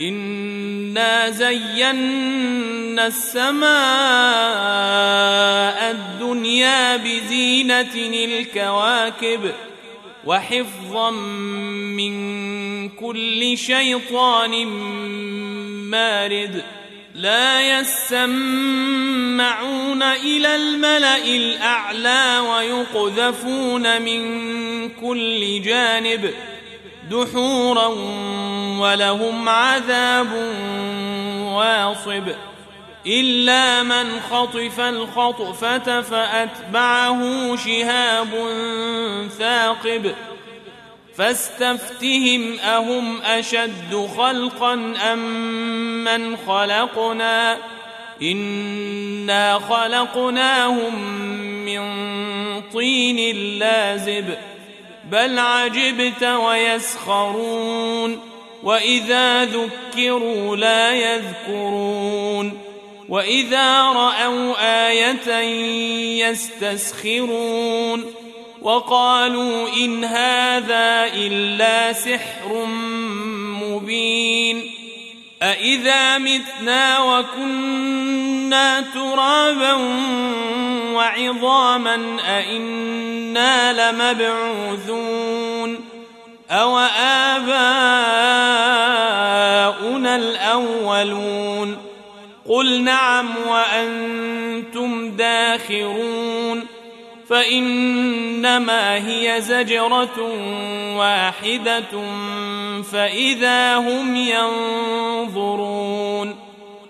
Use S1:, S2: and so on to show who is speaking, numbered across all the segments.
S1: انا زينا السماء الدنيا بزينه الكواكب وحفظا من كل شيطان مارد لا يسمعون إلى الملا الاعلى ويقذفون من كل جانب دحورا ولهم عذاب واصب إلا من خطف الخطفة فأتبعه شهاب ثاقب فاستفتهم أهم أشد خلقا أم من خلقنا؟ إنا خلقناهم من طين لازب بل عجبت ويسخرون وإذا ذكروا لا يذكرون وإذا رأوا آية يستسخرون وقالوا إن هذا إلا سحر مبين أإذا متنا وكنا ترابا وعظاما أإنا لمبعوثون أو آباؤنا الأولون قل نعم وأنتم داخرون فإنما هي زجرة واحدة فإذا هم ينظرون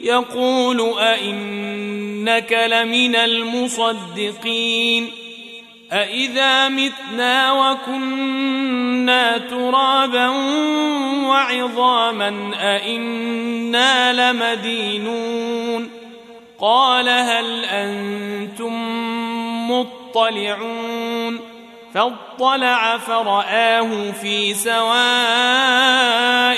S1: يقول أئنك لمن المصدقين أإذا متنا وكنا ترابا وعظاما أئنا لمدينون قال هل أنتم مطلعون فاطلع فرآه في سواء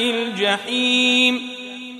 S1: الجحيم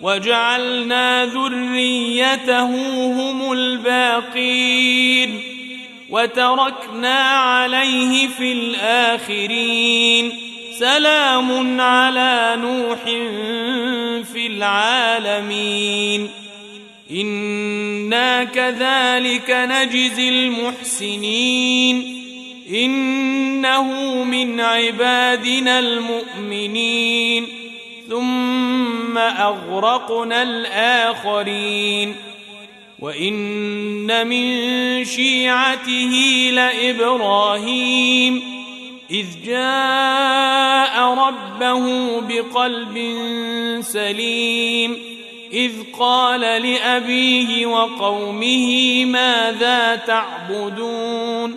S1: وجعلنا ذريته هم الباقين وتركنا عليه في الآخرين سلام على نوح في العالمين إنا كذلك نجزي المحسنين إنه من عبادنا المؤمنين ثم أغرقنا الآخرين. وإن من شيعته لإبراهيم إذ جاء ربه بقلب سليم إذ قال لأبيه وقومه ماذا تعبدون؟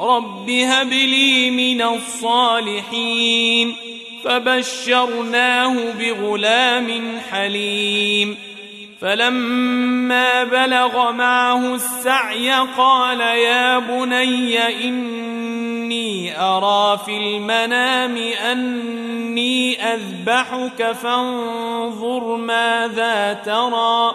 S1: رب هب لي من الصالحين فبشرناه بغلام حليم فلما بلغ معه السعي قال يا بني إني أرى في المنام أني أذبحك فانظر ماذا ترى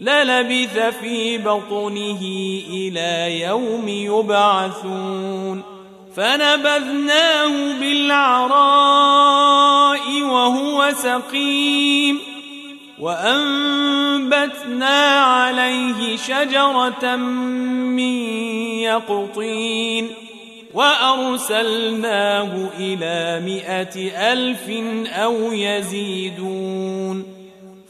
S1: للبث في بطنه إلى يوم يبعثون فنبذناه بالعراء وهو سقيم وأنبتنا عليه شجرة من يقطين وأرسلناه إلى مائة ألف أو يزيدون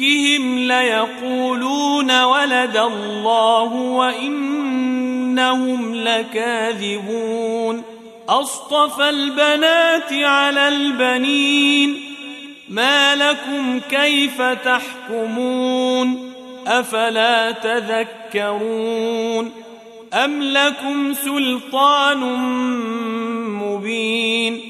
S1: إفكهم ليقولون ولد الله وإنهم لكاذبون. أصطفى البنات على البنين. ما لكم كيف تحكمون؟ أفلا تذكرون؟ أم لكم سلطان مبين؟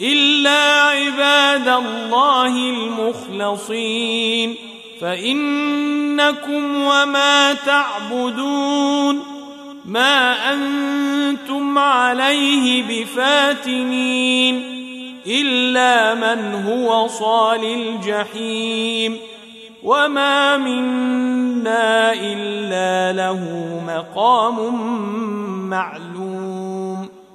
S1: إلا عباد الله المخلصين فإنكم وما تعبدون ما أنتم عليه بفاتنين إلا من هو صال الجحيم وما منا إلا له مقام معلوم.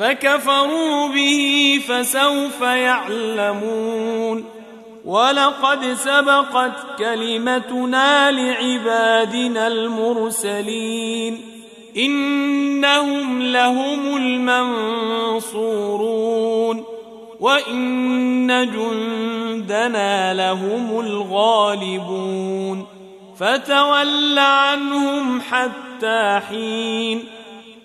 S1: فكفروا به فسوف يعلمون. ولقد سبقت كلمتنا لعبادنا المرسلين. إنهم لهم المنصورون. وإن جندنا لهم الغالبون. فتول عنهم حتى حين